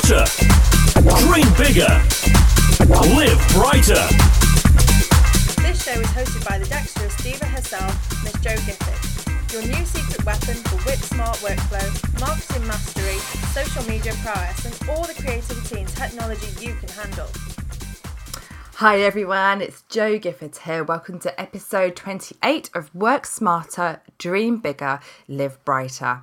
smarter. Dream bigger. Live brighter. This show is hosted by the dexterous diva herself, Miss Jo Gifford. Your new secret weapon for whip smart workflow, marketing mastery, social media prowess, and all the creativity and technology you can handle. Hi everyone, it's Jo Gifford here. Welcome to episode 28 of Work Smarter, Dream Bigger, Live Brighter.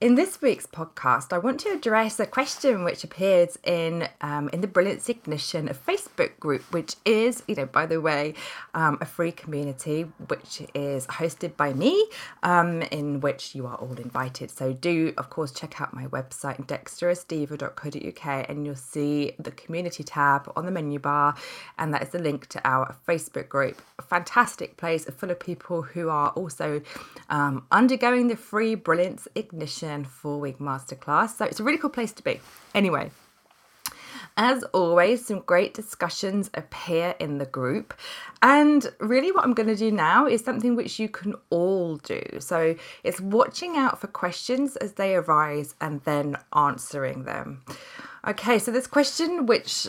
In this week's podcast, I want to address a question which appears in um, in the Brilliance Ignition Facebook group, which is, you know, by the way, um, a free community which is hosted by me, um, in which you are all invited. So do, of course, check out my website dexterousdiva.co.uk, and you'll see the community tab on the menu bar, and that is the link to our Facebook group. A fantastic place full of people who are also um, undergoing the free Brilliance Ignition four week masterclass. So it's a really cool place to be. Anyway, as always, some great discussions appear in the group. And really, what I'm going to do now is something which you can all do. So it's watching out for questions as they arise and then answering them. Okay, so this question, which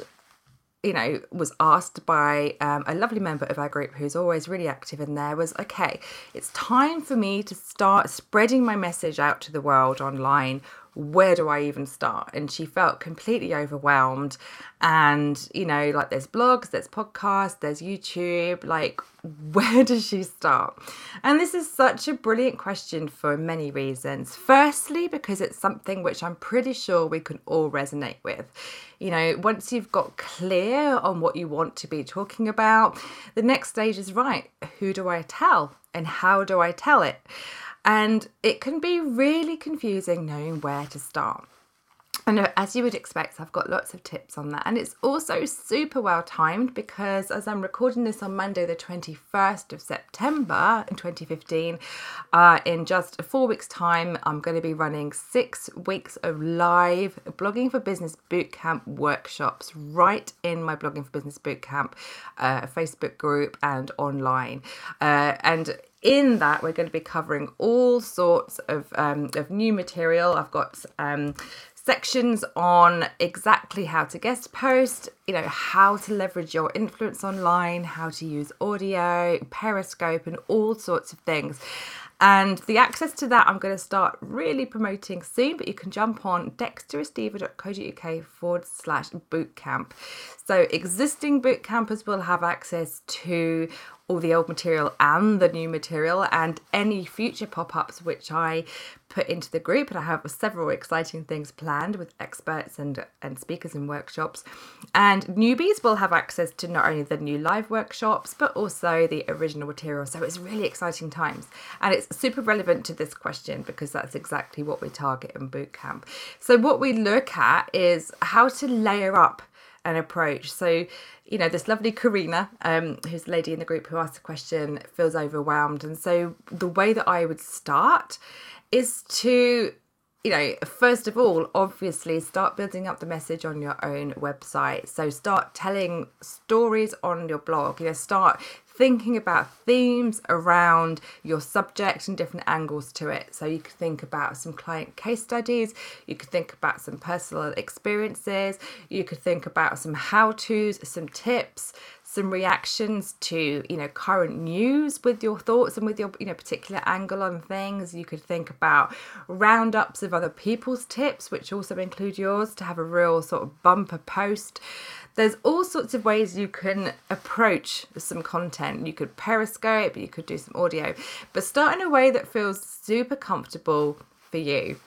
you know, was asked by um, a lovely member of our group who's always really active in there was okay, it's time for me to start spreading my message out to the world online. Where do I even start? And she felt completely overwhelmed. And, you know, like there's blogs, there's podcasts, there's YouTube. Like, where does she start? And this is such a brilliant question for many reasons. Firstly, because it's something which I'm pretty sure we can all resonate with you know, once you've got clear on what you want to be talking about, the next stage is right, who do I tell and how do I tell it? And it can be really confusing knowing where to start. And as you would expect, I've got lots of tips on that. And it's also super well timed because as I'm recording this on Monday, the 21st of September in 2015, uh, in just four weeks' time, I'm going to be running six weeks of live Blogging for Business Bootcamp workshops right in my Blogging for Business Bootcamp uh, Facebook group and online. Uh, and in that we're going to be covering all sorts of um, of new material i've got um, sections on exactly how to guest post, you know, how to leverage your influence online, how to use audio, Periscope, and all sorts of things. And the access to that I'm going to start really promoting soon, but you can jump on dexterousdiva.co.uk forward slash bootcamp. So existing boot campers will have access to all the old material and the new material and any future pop-ups which I put into the group. And I have several exciting things planned with experts and and speakers and workshops. And newbies will have access to not only the new live workshops but also the original material. So it's really exciting times. And it's super relevant to this question because that's exactly what we target in bootcamp so what we look at is how to layer up an approach. So, you know, this lovely Karina, um, who's the lady in the group who asked the question, feels overwhelmed. And so the way that I would start is to you know, first of all, obviously start building up the message on your own website. So start telling stories on your blog, you know, start thinking about themes around your subject and different angles to it. So you could think about some client case studies, you could think about some personal experiences, you could think about some how to's, some tips, some reactions to you know current news with your thoughts and with your you know particular angle on things you could think about roundups of other people's tips which also include yours to have a real sort of bumper post there's all sorts of ways you can approach some content. You could periscope, you could do some audio, but start in a way that feels super comfortable for you.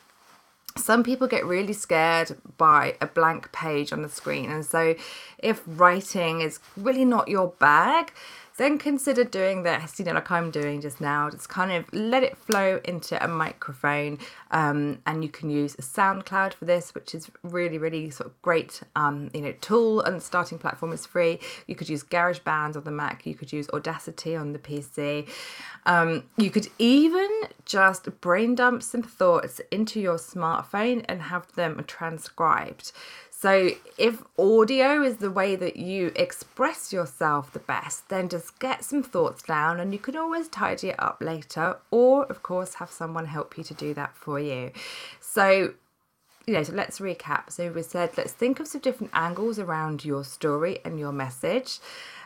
Some people get really scared by a blank page on the screen, and so if writing is really not your bag, then consider doing this, you know, like I'm doing just now. Just kind of let it flow into a microphone. Um, and you can use SoundCloud for this, which is really, really sort of great, um, you know, tool. And starting platform is free. You could use GarageBand on the Mac. You could use Audacity on the PC. Um, you could even just brain dump some thoughts into your smartphone and have them transcribed. So, if audio is the way that you express yourself the best, then just get some thoughts down and you can always tidy it up later, or of course, have someone help you to do that for you. So, you know, so let's recap. So we said let's think of some different angles around your story and your message.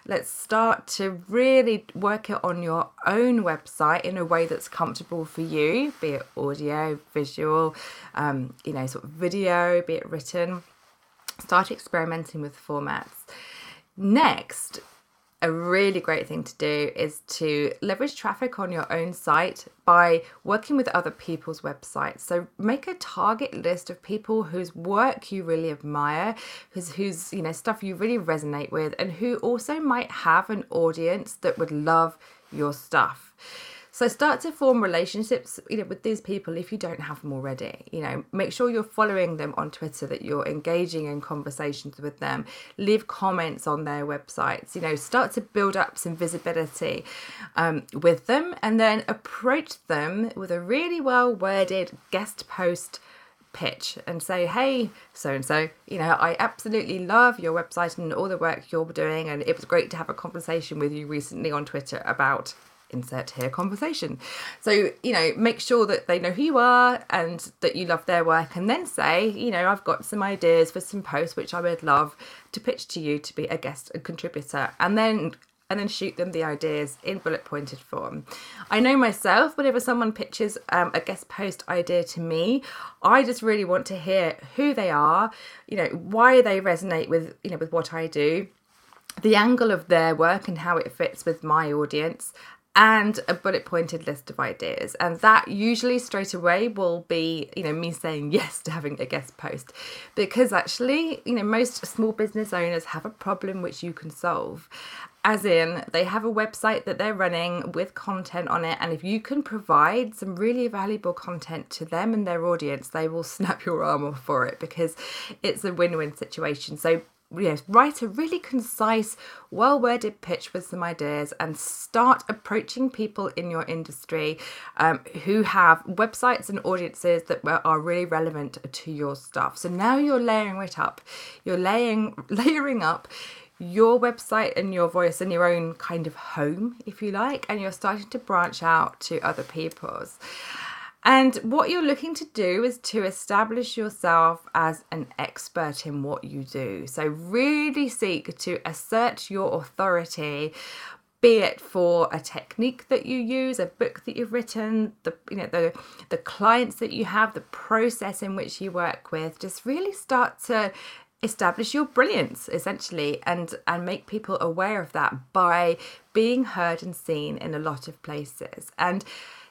Let's start to really work it on your own website in a way that's comfortable for you, be it audio, visual, um, you know, sort of video, be it written. Start experimenting with formats. Next, a really great thing to do is to leverage traffic on your own site by working with other people's websites. So make a target list of people whose work you really admire, whose whose you know stuff you really resonate with, and who also might have an audience that would love your stuff. So start to form relationships, you know, with these people if you don't have them already. You know, make sure you're following them on Twitter, that you're engaging in conversations with them. Leave comments on their websites. You know, start to build up some visibility um, with them, and then approach them with a really well worded guest post pitch and say, hey, so and so, you know, I absolutely love your website and all the work you're doing. And it was great to have a conversation with you recently on Twitter about insert here conversation. So, you know, make sure that they know who you are and that you love their work and then say, you know, I've got some ideas for some posts which I would love to pitch to you to be a guest and contributor. And then and then shoot them the ideas in bullet pointed form. I know myself, whenever someone pitches um, a guest post idea to me, I just really want to hear who they are, you know, why they resonate with, you know, with what I do, the angle of their work and how it fits with my audience, and a bullet pointed list of ideas. And that usually straight away will be, you know, me saying yes to having a guest post. Because actually, you know, most small business owners have a problem which you can solve. As in, they have a website that they're running with content on it, and if you can provide some really valuable content to them and their audience, they will snap your arm off for it because it's a win win situation. So, yes, write a really concise, well worded pitch with some ideas and start approaching people in your industry um, who have websites and audiences that are really relevant to your stuff. So now you're layering it up. You're laying layering up your website and your voice and your own kind of home, if you like, and you're starting to branch out to other people's. And what you're looking to do is to establish yourself as an expert in what you do. So, really seek to assert your authority be it for a technique that you use, a book that you've written, the you know the the clients that you have, the process in which you work with, just really start to establish your brilliance essentially and and make people aware of that by being heard and seen in a lot of places. And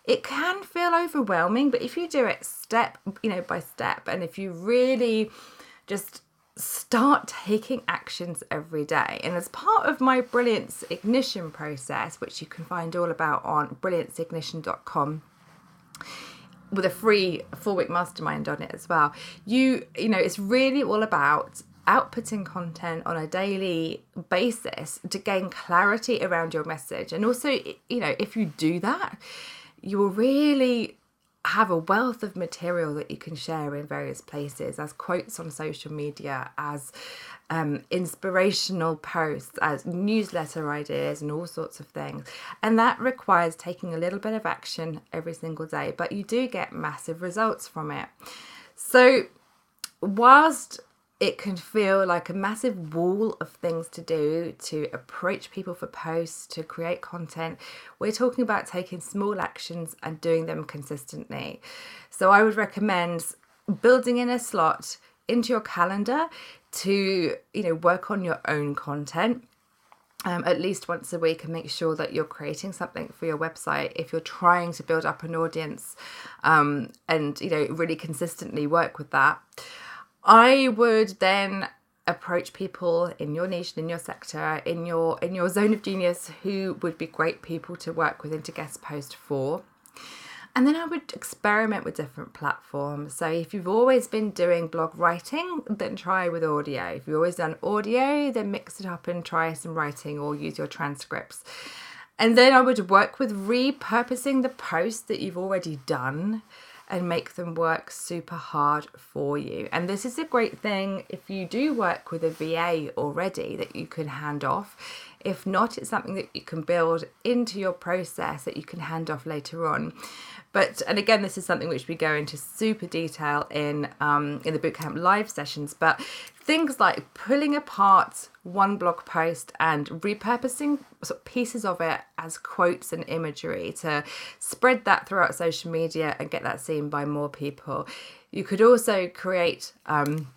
it can feel overwhelming, but if you do it step, you know, by step, and if you really just start taking actions every day. And as part of my Brilliance Ignition process, which you can find all about on brillianceignition.com, with a free four week mastermind on it as well, you you know, it's really all about outputting content on a daily basis to gain clarity around your message. And also, you know, if you do that, you will really have a wealth of material that you can share in various places as quotes on social media, as um, inspirational posts, as newsletter ideas, and all sorts of things. And that requires taking a little bit of action every single day, but you do get massive results from it. So, whilst it can feel like a massive wall of things to do to approach people for posts, to create content. We're talking about taking small actions and doing them consistently. So I would recommend building in a slot into your calendar to, you know, work on your own content. Um, at least once a week and make sure that you're creating something for your website if you're trying to build up an audience um, and you know really consistently work with that I would then approach people in your niche in your sector in your in your zone of genius who would be great people to work with and to guest post for and then I would experiment with different platforms. So if you've always been doing blog writing, then try with audio. If you've always done audio, then mix it up and try some writing or use your transcripts. And then I would work with repurposing the posts that you've already done and make them work super hard for you. And this is a great thing if you do work with a VA already that you can hand off If not, it's something that you can build into your process that you can hand off later on. But and again, this is something which we go into super detail in um, in the bootcamp live sessions. But things like pulling apart one blog post and repurposing sort of pieces of it as quotes and imagery to spread that throughout social media and get that seen by more people. You could also create um,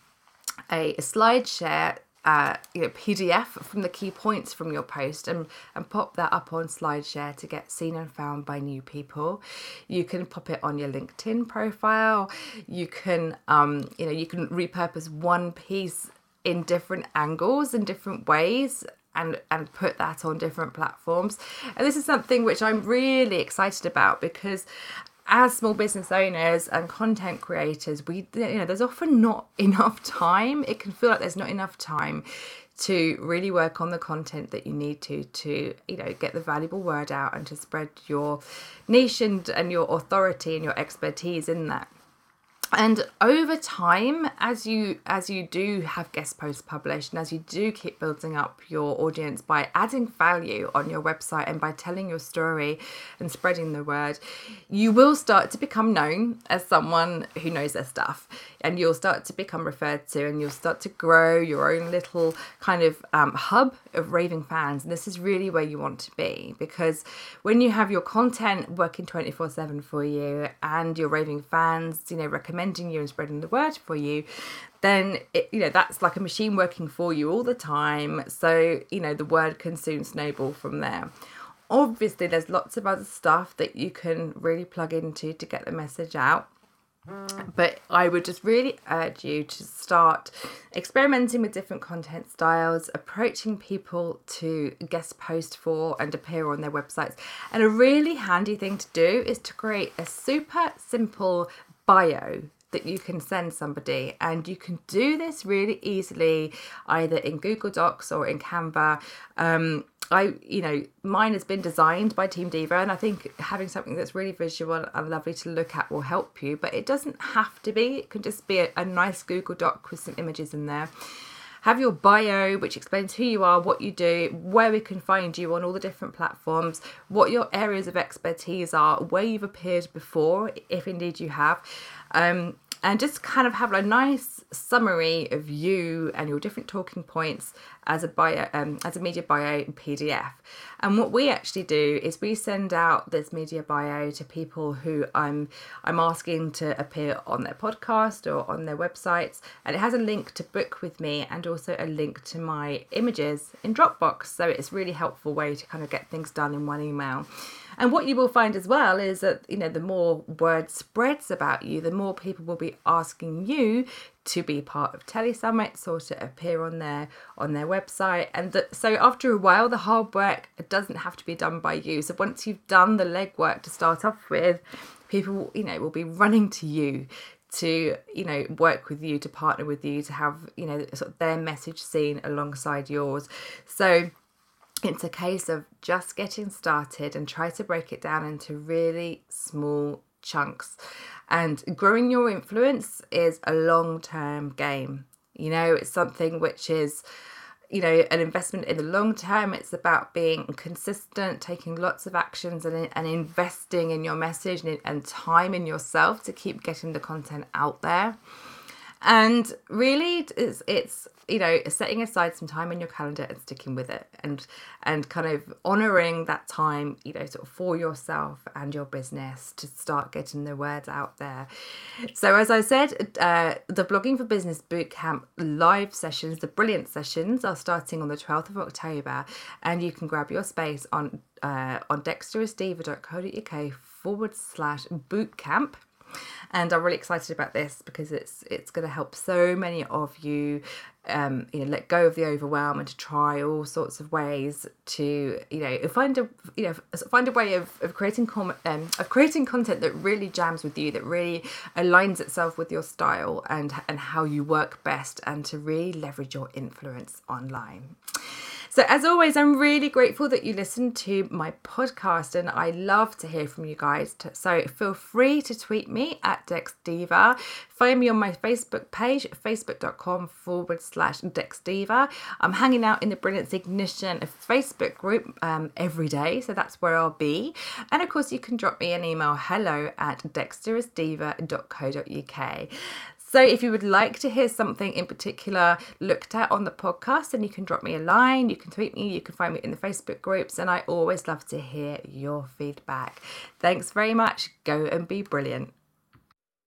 a, a slide share uh, you know, PDF from the key points from your post and, and pop that up on SlideShare to get seen and found by new people. You can pop it on your LinkedIn profile. You can, um, you know, you can repurpose one piece in different angles in different ways and and put that on different platforms and this is something which i'm really excited about because as small business owners and content creators, we you know there's often not enough time. It can feel like there's not enough time to really work on the content that you need to to you know get the valuable word out and to spread your niche and, and your authority and your expertise in that and over time as you as you do have guest posts published and as you do keep building up your audience by adding value on your website and by telling your story and spreading the word you will start to become known as someone who knows their stuff. And you'll start to become referred to and you'll start to grow your own little kind of um, hub of raving fans. And this is really where you want to be because when you have your content working 24 7 for you and your raving fans you know recommend recommending you and spreading the word for you, then it, you know that's like a machine working for you all the time. So you know the word can soon snowball from there. Obviously, there's lots of other stuff that you can really plug into to get the message out. But I would just really urge you to start experimenting with different content styles, approaching people to guest post for and appear on their websites. And a really handy thing to do is to create a super simple bio that you can send somebody and you can do this really easily either in google docs or in canva um, I, you know, mine has been designed by Team Diva, and I think having something that's really visual and lovely to look at will help you. But it doesn't have to be; it can just be a, a nice Google Doc with some images in there. Have your bio, which explains who you are, what you do, where we can find you on all the different platforms, what your areas of expertise are, where you've appeared before, if indeed you have. Um, and just kind of have a nice summary of you and your different talking points as a bio um, as a media bio in PDF. And what we actually do is we send out this media bio to people who I'm I'm asking to appear on their podcast or on their websites, and it has a link to book with me and also a link to my images in Dropbox. So it's really helpful way to kind of get things done in one email. And what you will find as well is that, you know, the more word spreads about you, the more people will be asking you to be part of telesummits or to appear on their on their website. And that so after a while the hard work doesn't have to be done by you. So once you've done the legwork to start off with people you know will be running to you to you know work with you to partner with you to have you know sort of their message seen alongside yours. So it's a case of just getting started and try to break it down into really small chunks. And growing your influence is a long term game. You know, it's something which is, you know, an investment in the long term. It's about being consistent, taking lots of actions and, and investing in your message and, and time in yourself to keep getting the content out there. And really, it's, it's you know setting aside some time in your calendar and sticking with it and and kind of honoring that time you know sort of for yourself and your business to start getting the words out there. So as i said uh, the blogging for business bootcamp live sessions the brilliant sessions are starting on the 12th of october. And you can grab your space on uh, on dexterousdiva.co.uk forward slash bootcamp and I'm really excited about this because it's it's going to help so many of you um, you know let go of the overwhelm and to try all sorts of ways to you know find a you know find a way of, of creating com- um, of creating content that really jams with you that really aligns itself with your style and and how you work best and to really leverage your influence online So, as always, I'm really grateful that you listen to my podcast and I love to hear from you guys. So, feel free to tweet me at DexDiva. Find me on my Facebook page, facebook.com forward slash DexDiva. I'm hanging out in the Brilliance Ignition Facebook group um, every day, so that's where I'll be. And of course, you can drop me an email hello at dexterousdiva.co.uk. So, if you would like to hear something in particular looked at on the podcast, then you can drop me a line, you can tweet me, you can find me in the Facebook groups, and I always love to hear your feedback. Thanks very much. Go and be brilliant.